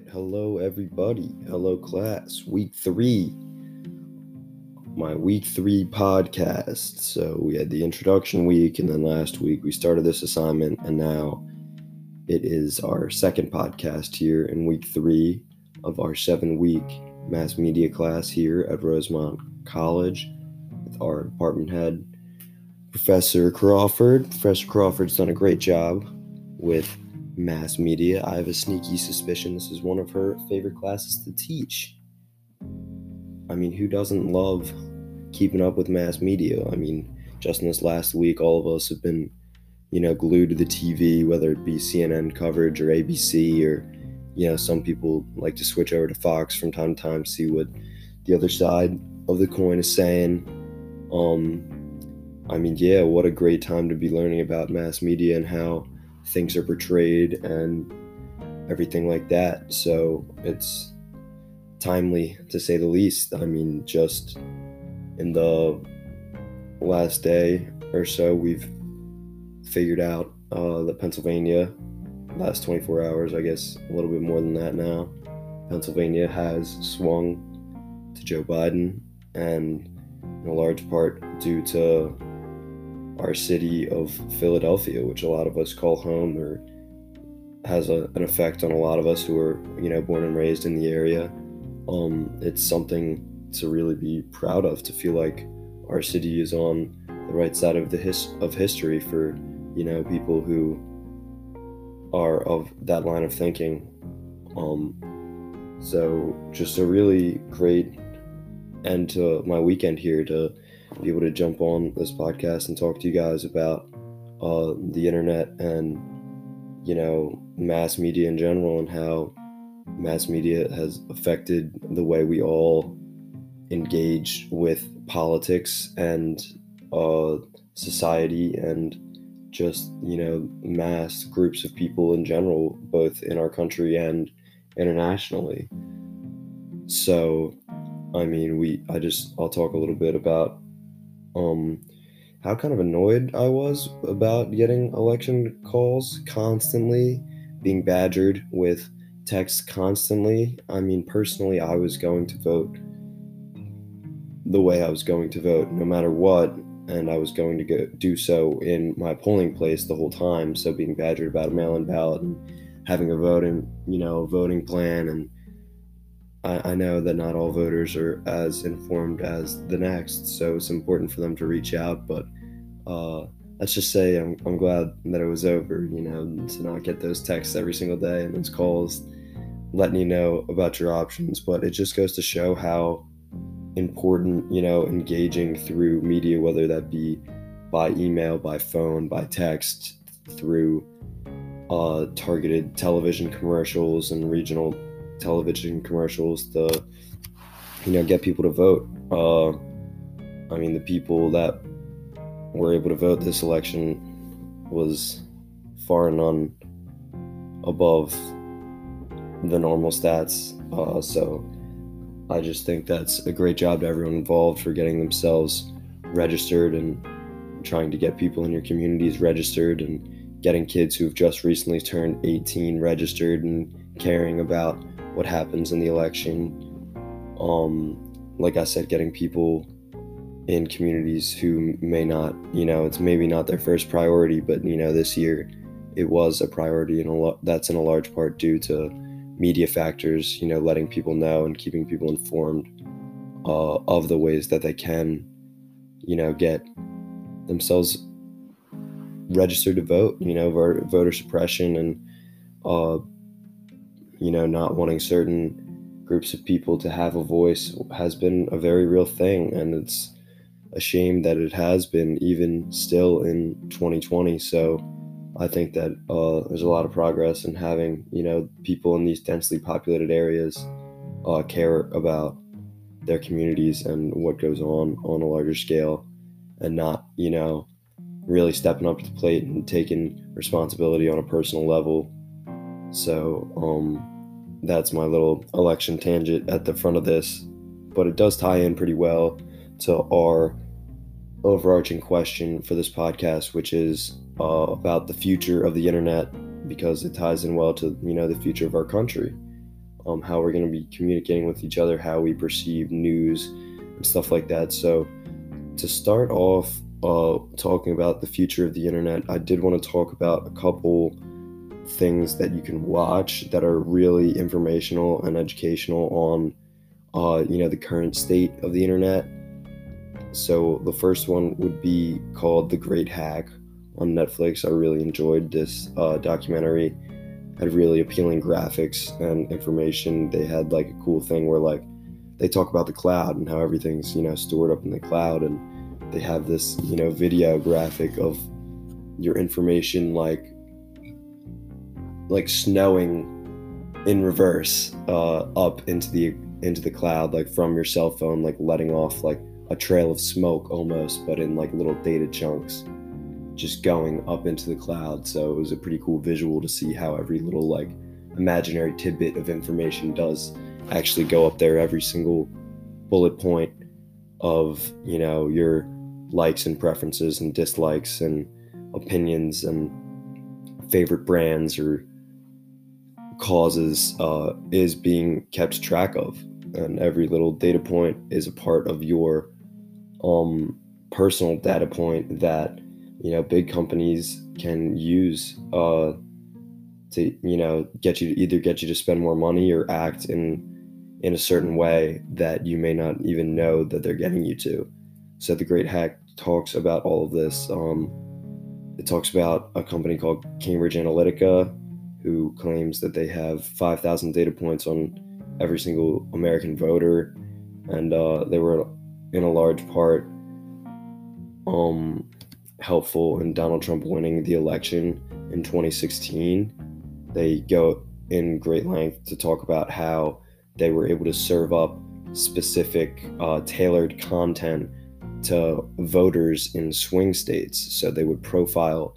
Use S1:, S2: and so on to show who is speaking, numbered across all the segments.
S1: right. Hello, everybody. Hello, class. Week three. My week three podcast. So we had the introduction week, and then last week we started this assignment, and now it is our second podcast here in week three of our seven week mass media class here at Rosemont College with our department head, Professor Crawford. Professor Crawford's done a great job with mass media. I have a sneaky suspicion this is one of her favorite classes to teach. I mean, who doesn't love keeping up with mass media? I mean, just in this last week, all of us have been, you know, glued to the TV, whether it be CNN coverage or ABC, or, you know, some people like to switch over to Fox from time to time, see what the other side of the coin is saying. Um, I mean, yeah, what a great time to be learning about mass media and how things are portrayed and everything like that. So it's timely to say the least. I mean, just in the last day or so, we've figured out uh, that Pennsylvania, last 24 hours, I guess a little bit more than that now, Pennsylvania has swung to Joe Biden, and in a large part due to our city of Philadelphia, which a lot of us call home or has a, an effect on a lot of us who are, you know, born and raised in the area. Um, it's something to really be proud of, to feel like our city is on the right side of the his- of history for, you know, people who are of that line of thinking. Um, so just a really great end to my weekend here to be able to jump on this podcast and talk to you guys about uh, the internet and you know mass media in general and how mass media has affected the way we all engage with politics and uh, society and just you know mass groups of people in general both in our country and internationally. So i mean we i just i'll talk a little bit about um, how kind of annoyed I was about getting election calls constantly, being badgered with texts constantly. I mean, personally, I was going to vote the way I was going to vote, no matter what, and I was going to go, do so in my polling place the whole time. So being badgered about a mail-in ballot and having a voting, you know, voting plan and I, I know that not all voters are as informed as the next, so it's important for them to reach out. But uh, let's just say I'm, I'm glad that it was over, you know, to not get those texts every single day and those calls letting you know about your options. But it just goes to show how important, you know, engaging through media, whether that be by email, by phone, by text, through uh, targeted television commercials and regional television commercials to you know get people to vote. Uh, i mean the people that were able to vote this election was far and none above the normal stats. Uh, so i just think that's a great job to everyone involved for getting themselves registered and trying to get people in your communities registered and getting kids who've just recently turned 18 registered and caring about what happens in the election. Um, like I said, getting people in communities who may not, you know, it's maybe not their first priority, but you know, this year it was a priority, and a lo- that's in a large part due to media factors. You know, letting people know and keeping people informed uh, of the ways that they can, you know, get themselves registered to vote. You know, voter suppression and uh, you know, not wanting certain groups of people to have a voice has been a very real thing. And it's a shame that it has been even still in 2020. So I think that uh, there's a lot of progress in having, you know, people in these densely populated areas uh, care about their communities and what goes on on a larger scale and not, you know, really stepping up to the plate and taking responsibility on a personal level. So, um, that's my little election tangent at the front of this, but it does tie in pretty well to our overarching question for this podcast, which is uh, about the future of the internet, because it ties in well to you know the future of our country. um, how we're going to be communicating with each other, how we perceive news and stuff like that. So, to start off uh, talking about the future of the internet, I did want to talk about a couple things that you can watch that are really informational and educational on, uh, you know, the current state of the internet. So the first one would be called The Great Hack on Netflix. I really enjoyed this uh, documentary. Had really appealing graphics and information. They had like a cool thing where like they talk about the cloud and how everything's you know stored up in the cloud, and they have this you know video graphic of your information like like snowing in reverse uh, up into the into the cloud like from your cell phone like letting off like a trail of smoke almost but in like little data chunks just going up into the cloud. So it was a pretty cool visual to see how every little like imaginary tidbit of information does actually go up there every single bullet point of you know your likes and preferences and dislikes and opinions and favorite brands or causes uh, is being kept track of. And every little data point is a part of your um, personal data point that you know big companies can use uh, to you know get you to either get you to spend more money or act in in a certain way that you may not even know that they're getting you to. So the great hack talks about all of this. Um, it talks about a company called cambridge analytica who claims that they have 5000 data points on every single american voter and uh, they were in a large part um, helpful in Donald Trump winning the election in 2016. They go in great length to talk about how they were able to serve up specific uh, tailored content to voters in swing states. So they would profile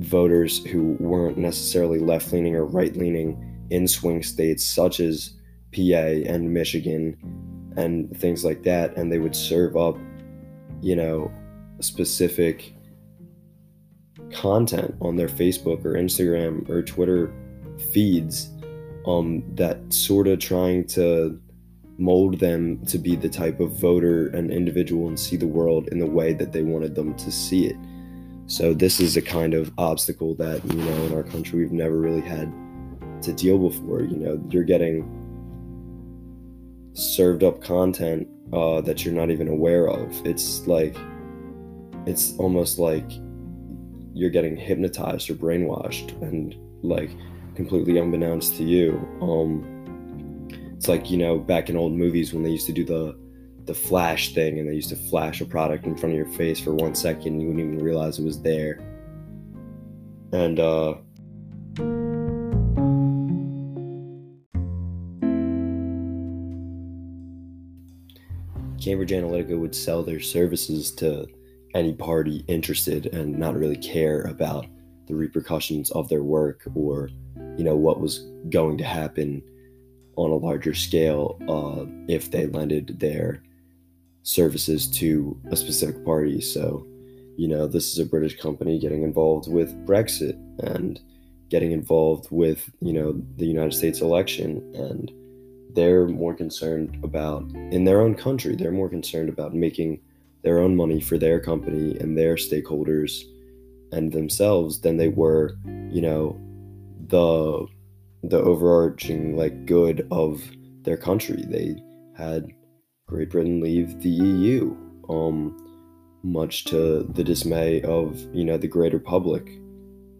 S1: voters who weren't necessarily left leaning or right leaning in swing states, such as PA and Michigan and things like that. And they would serve up, you know, specific content on their Facebook or Instagram or Twitter feeds um, that sort of trying to mold them to be the type of voter and individual and see the world in the way that they wanted them to see it. So this is a kind of obstacle that you know in our country we've never really had to deal before. You know, you're getting served up content uh, that you're not even aware of. It's like it's almost like you're getting hypnotized or brainwashed and like completely unbeknownst to you um it's like you know back in old movies when they used to do the the flash thing and they used to flash a product in front of your face for one second you wouldn't even realize it was there. And uh Cambridge Analytica would sell their services to any party interested and not really care about the repercussions of their work or you know what was going to happen on a larger scale uh, if they lended their services to a specific party so you know this is a british company getting involved with brexit and getting involved with you know the united states election and they're more concerned about in their own country they're more concerned about making their own money for their company and their stakeholders and themselves than they were, you know, the the overarching like good of their country. They had Great Britain leave the EU, um, much to the dismay of you know the greater public,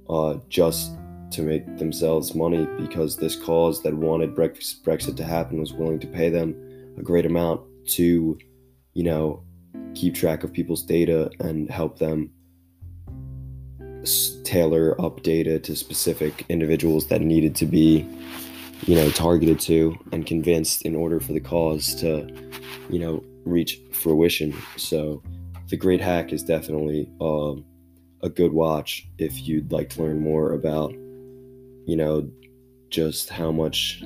S1: uh, just to make themselves money because this cause that wanted Brexit to happen was willing to pay them a great amount to, you know, keep track of people's data and help them tailor up data to specific individuals that needed to be you know targeted to and convinced in order for the cause to you know reach fruition so the great hack is definitely um, a good watch if you'd like to learn more about you know just how much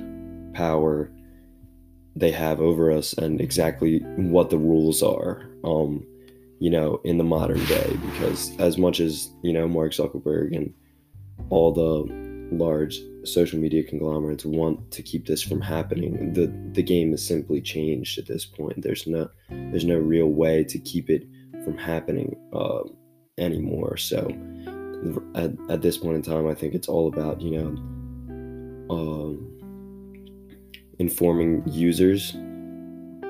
S1: power they have over us and exactly what the rules are um, you know, in the modern day. Because as much as you know, Mark Zuckerberg and all the large social media conglomerates want to keep this from happening. The the game is simply changed at this point. There's no there's no real way to keep it from happening uh, anymore. So at, at this point in time, I think it's all about you know um, informing users.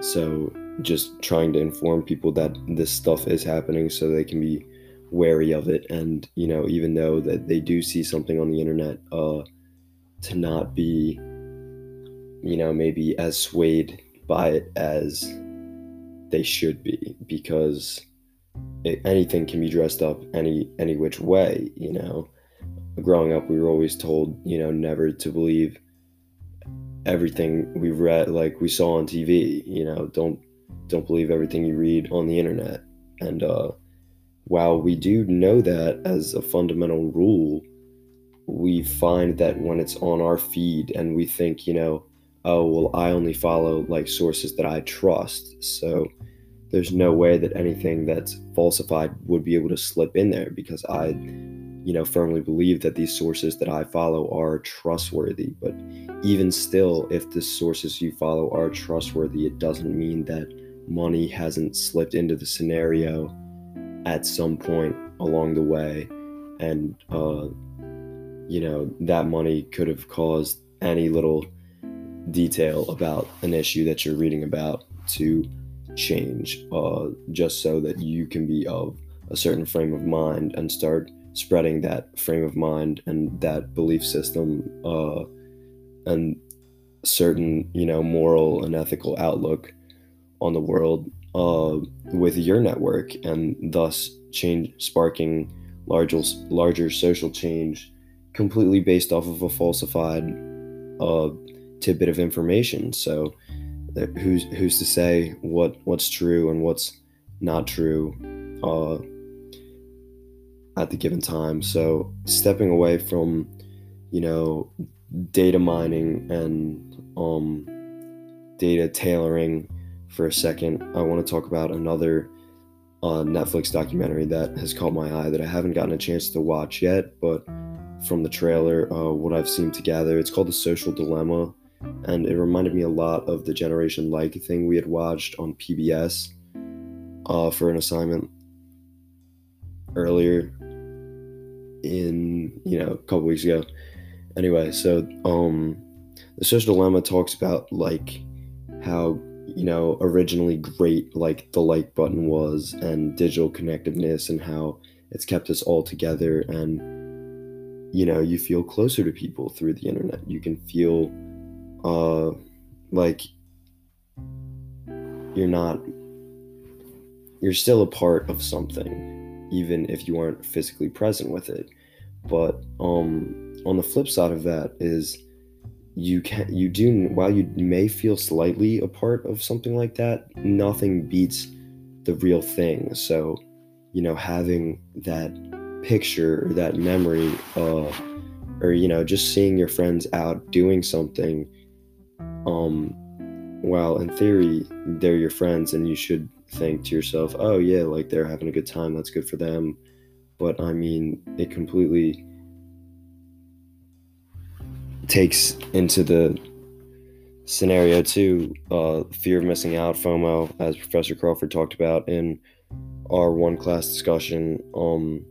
S1: So just trying to inform people that this stuff is happening so they can be wary of it. And you know even though that they do see something on the internet uh to not be you know maybe as swayed by it as they should be because it, anything can be dressed up any any which way you know. Growing up we were always told you know never to believe everything we read like we saw on tv you know. Don't don't believe everything you read on the internet. And uh while we do know that as a fundamental rule we find that when it's on our feed and we think, you know, oh, well, I only follow like sources that I trust. So there's no way that anything that's falsified would be able to slip in there because I, you know, firmly believe that these sources that I follow are trustworthy. But even still, if the sources you follow are trustworthy, it doesn't mean that money hasn't slipped into the scenario at some point along the way. And, uh, you know, that money could have caused any little detail about an issue that you're reading about to change, uh, just so that you can be of a certain frame of mind and start spreading that frame of mind and that belief system uh, and certain, you know, moral and ethical outlook on the world uh, with your network and thus change sparking larger larger social change completely based off of a falsified uh, tidbit of information. So who's who's to say what what's true and what's not true uh, at the given time? So stepping away from you know data mining and um, data tailoring for a second, I want to talk about another uh, Netflix documentary that has caught my eye that I haven't gotten a chance to watch yet, but from the trailer, uh, what I've seen together. It's called The Social Dilemma, and it reminded me a lot of the Generation Like thing we had watched on PBS uh, for an assignment earlier in, you know, a couple weeks ago. Anyway, so um, The Social Dilemma talks about like how you know originally great like the like button was and digital connectiveness and how it's kept us all together and you know you feel closer to people through the internet. You can feel uh like you're not you're still a part of something even if you aren't physically present with it. But um on the flip side of that is you can you do while you may feel slightly a part of something like that nothing beats the real thing. So you know having that picture or that memory uh, or you know just seeing your friends out doing something um while in theory they're your friends and you should think to yourself oh yeah like they're having a good time that's good for them. But i mean it completely takes into the scenario too uh, fear of missing out fomo as professor crawford talked about in our one class discussion um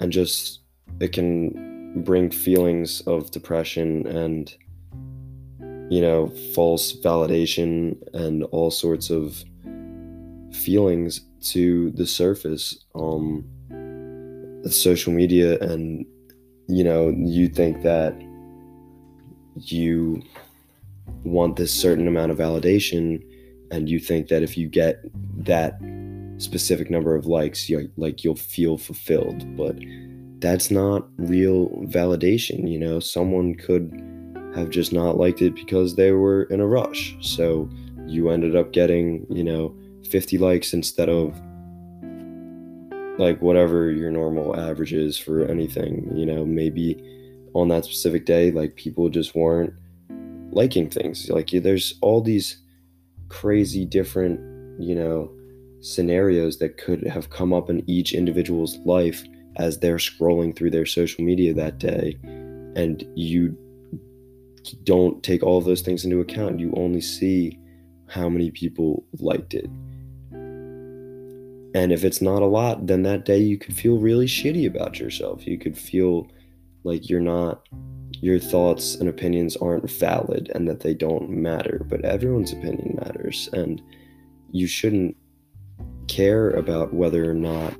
S1: and just it can bring feelings of depression and you know false validation and all sorts of feelings to the surface um social media. And you know you think that you want this certain amount of validation and you think that if you get that specific number of likes you like you'll feel fulfilled. But that's not real validation you know? Someone could have just not liked it because they were in a rush. So you ended up getting you know 50 likes instead of like whatever your normal average is for anything you know? Maybe on that specific day like people just weren't liking things like there's all these crazy different you know scenarios that could have come up in each individual's life as they're scrolling through their social media that day. and you don't take all those things into account. You only see how many people liked it. And if it's not a lot, then that day you could feel really shitty about yourself. You could feel like you're not, your thoughts and opinions aren't valid and that they don't matter. But everyone's opinion matters. And you shouldn't care about whether or not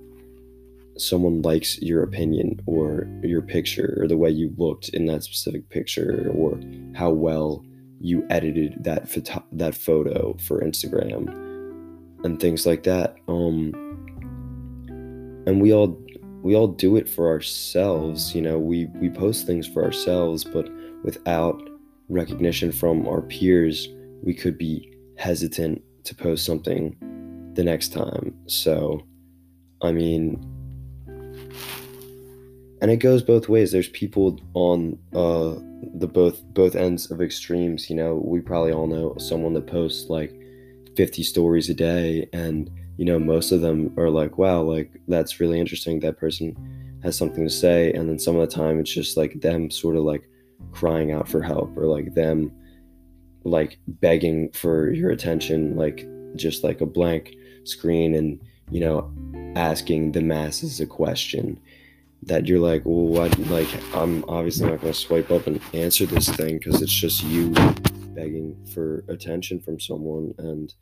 S1: someone likes your opinion or your picture or the way you looked in that specific picture or how well you edited that photo- that photo for Instagram and things like that um and we all we all do it for ourselves you know we we post things for ourselves but without recognition from our peers we could be hesitant to post something the next time. So i mean and it goes both ways. There's people on uh the both both ends of extremes you know. We probably all know someone that posts like 50 stories a day and you know most of them are like wow like that's really interesting that person has something to say and then some of the time it's just like them sort of like crying out for help or like them like begging for your attention like just like a blank screen and you know asking the masses a question that you're like, well, what? Like, I'm obviously not going to swipe up and answer this thing because it's just you begging for attention from someone. And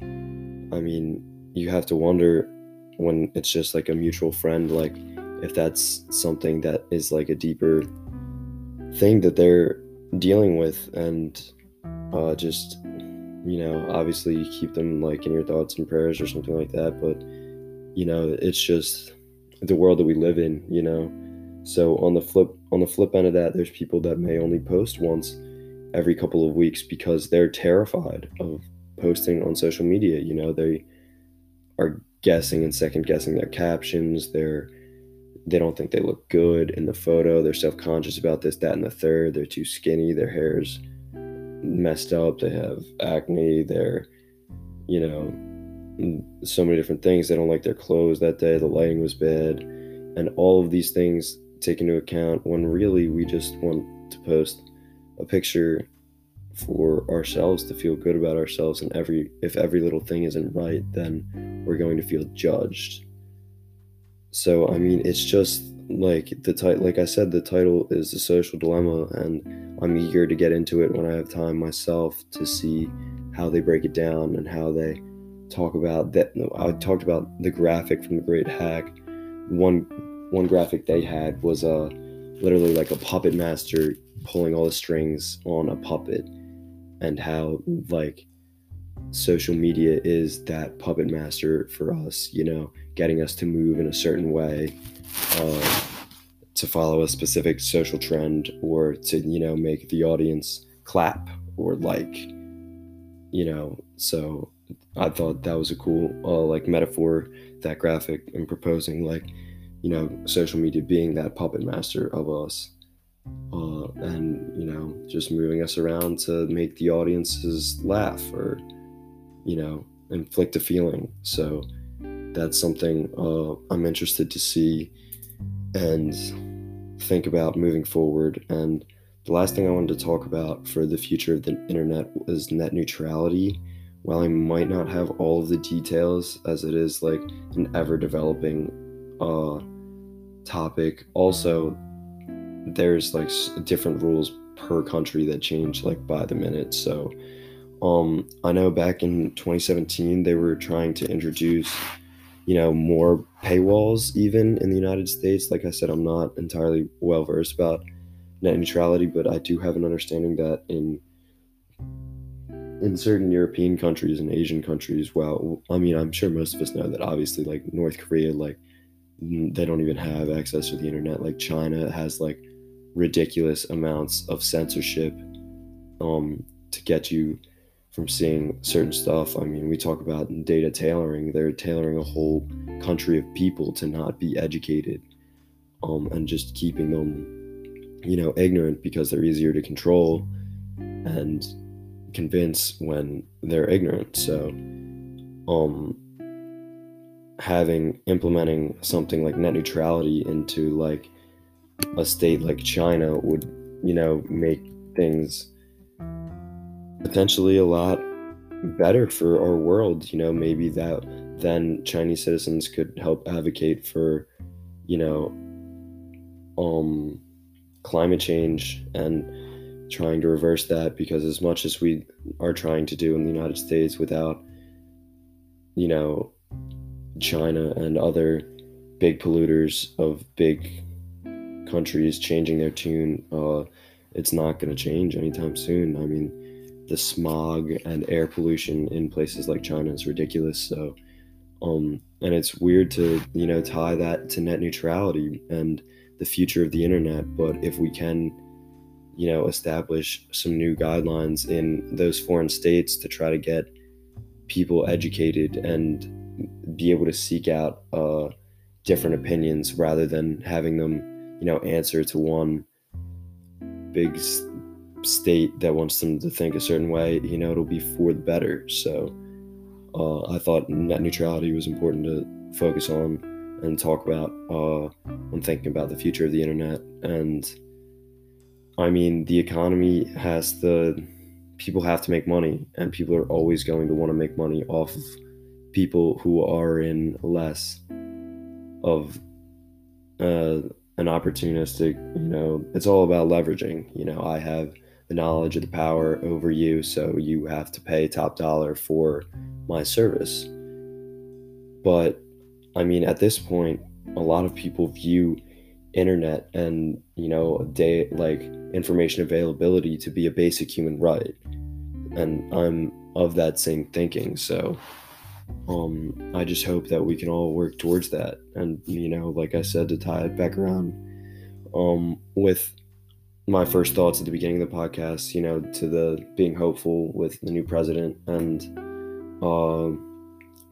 S1: I mean, you have to wonder when it's just like a mutual friend, like, if that's something that is like a deeper thing that they're dealing with. And uh, just, you know, obviously you keep them like in your thoughts and prayers or something like that. But, you know, it's just the world that we live in, you know so on the flip on the flip end of that, there's people that may only post once every couple of weeks because they're terrified of posting on social media. You know, they are guessing and second guessing their captions. They're they don't think they look good in the photo. They're self conscious about this, that, and the third. They're too skinny. Their hair's messed up. They have acne. They're, you know, so many different things. They don't like their clothes that day. The lighting was bad. And all of these things take into account when really we just want to post a picture for ourselves to feel good about ourselves and every if every little thing isn't right then we're going to feel judged. So i mean it's just like the title like i said the title is the social dilemma and i'm eager to get into it when i have time myself to see how they break it down and how they talk about that i talked about the graphic from the great hack. One one graphic they had was a uh, literally like a puppet master pulling all the strings on a puppet and how like social media is that puppet master for us you know getting us to move in a certain way uh, to follow a specific social trend or to you know make the audience clap or like you know so i thought that was a cool uh, like metaphor that graphic and proposing like you know, social media being that puppet master of us. Uh, and you know just moving us around to make the audiences laugh or you know inflict a feeling so that's something uh, i'm interested to see and think about moving forward and the last thing i wanted to talk about for the future of the internet is net neutrality while i might not have all of the details as it is like an ever developing uh, topic. Also, there's like different rules per country that change like by the minute. So, um, I know back in 2017 they were trying to introduce, you know, more paywalls even in the United States. Like I said, I'm not entirely well versed about net neutrality, but I do have an understanding that in in certain European countries and Asian countries, well, I mean, I'm sure most of us know that obviously, like North Korea, like they don't even have access to the internet. Like China has like ridiculous amounts of censorship um, to get you from seeing certain stuff. I mean, we talk about data tailoring. They're tailoring a whole country of people to not be educated um, and just keeping them, you know, ignorant because they're easier to control and convince when they're ignorant. So, um, having implementing something like net neutrality into like a state like China would you know, make things potentially a lot better for our world. You know, maybe that then Chinese citizens could help advocate for, you know, um, climate change and trying to reverse that because as much as we are trying to do in the United States without, you know, China and other big polluters of big countries changing their tune, uh, it's not going to change anytime soon. I mean, the smog and air pollution in places like China is ridiculous. So, um, and it's weird to you know tie that to net neutrality and the future of the internet. But if we can, you know, establish some new guidelines in those foreign states to try to get people educated and be able to seek out uh, different opinions rather than having them, you know, answer to one big state that wants them to think a certain way, you know, it'll be for the better. So uh, I thought net neutrality was important to focus on and talk about uh, when thinking about the future of the internet. And I mean, the economy has the people have to make money, and people are always going to want to make money off of people who are in less of uh, an opportunistic, you know, it's all about leveraging. You know, I have the knowledge of the power over you, so you have to pay top dollar for my service. But I mean, at this point, a lot of people view internet and you know day like information availability to be a basic human right and i'm of that same thinking so um i just hope that we can all work towards that. And you know like i said to tie it back around um with my first thoughts at the beginning of the podcast, you know, to the being hopeful with the new president and uh,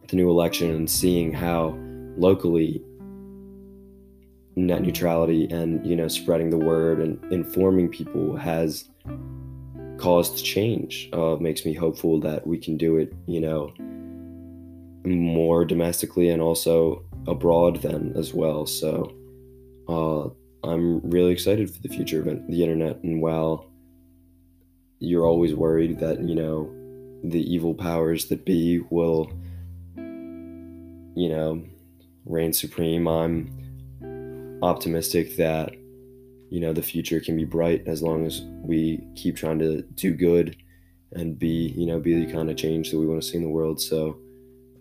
S1: the new election and seeing how locally net neutrality and, you know, spreading the word and informing people has caused change uh, makes me hopeful that we can do it, you know, more domestically and also abroad then as well. So, uh, I'm really excited for the future of the internet. And while you're always worried that, you know, the evil powers that be will, you know, reign supreme, I'm optimistic that, you know, the future can be bright as long as we keep trying to do good and be, you know, be the kind of change that we want to see in the world. So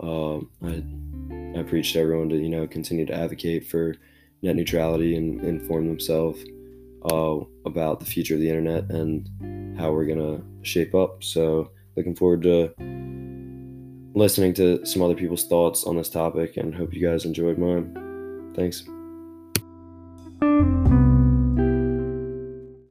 S1: um, I, I preach to everyone to, you know, continue to advocate for net neutrality and inform themselves uh, about the future of the internet and how we're gonna shape up. So looking forward to listening to some other people's thoughts on this topic and hope you guys enjoyed mine. Thanks.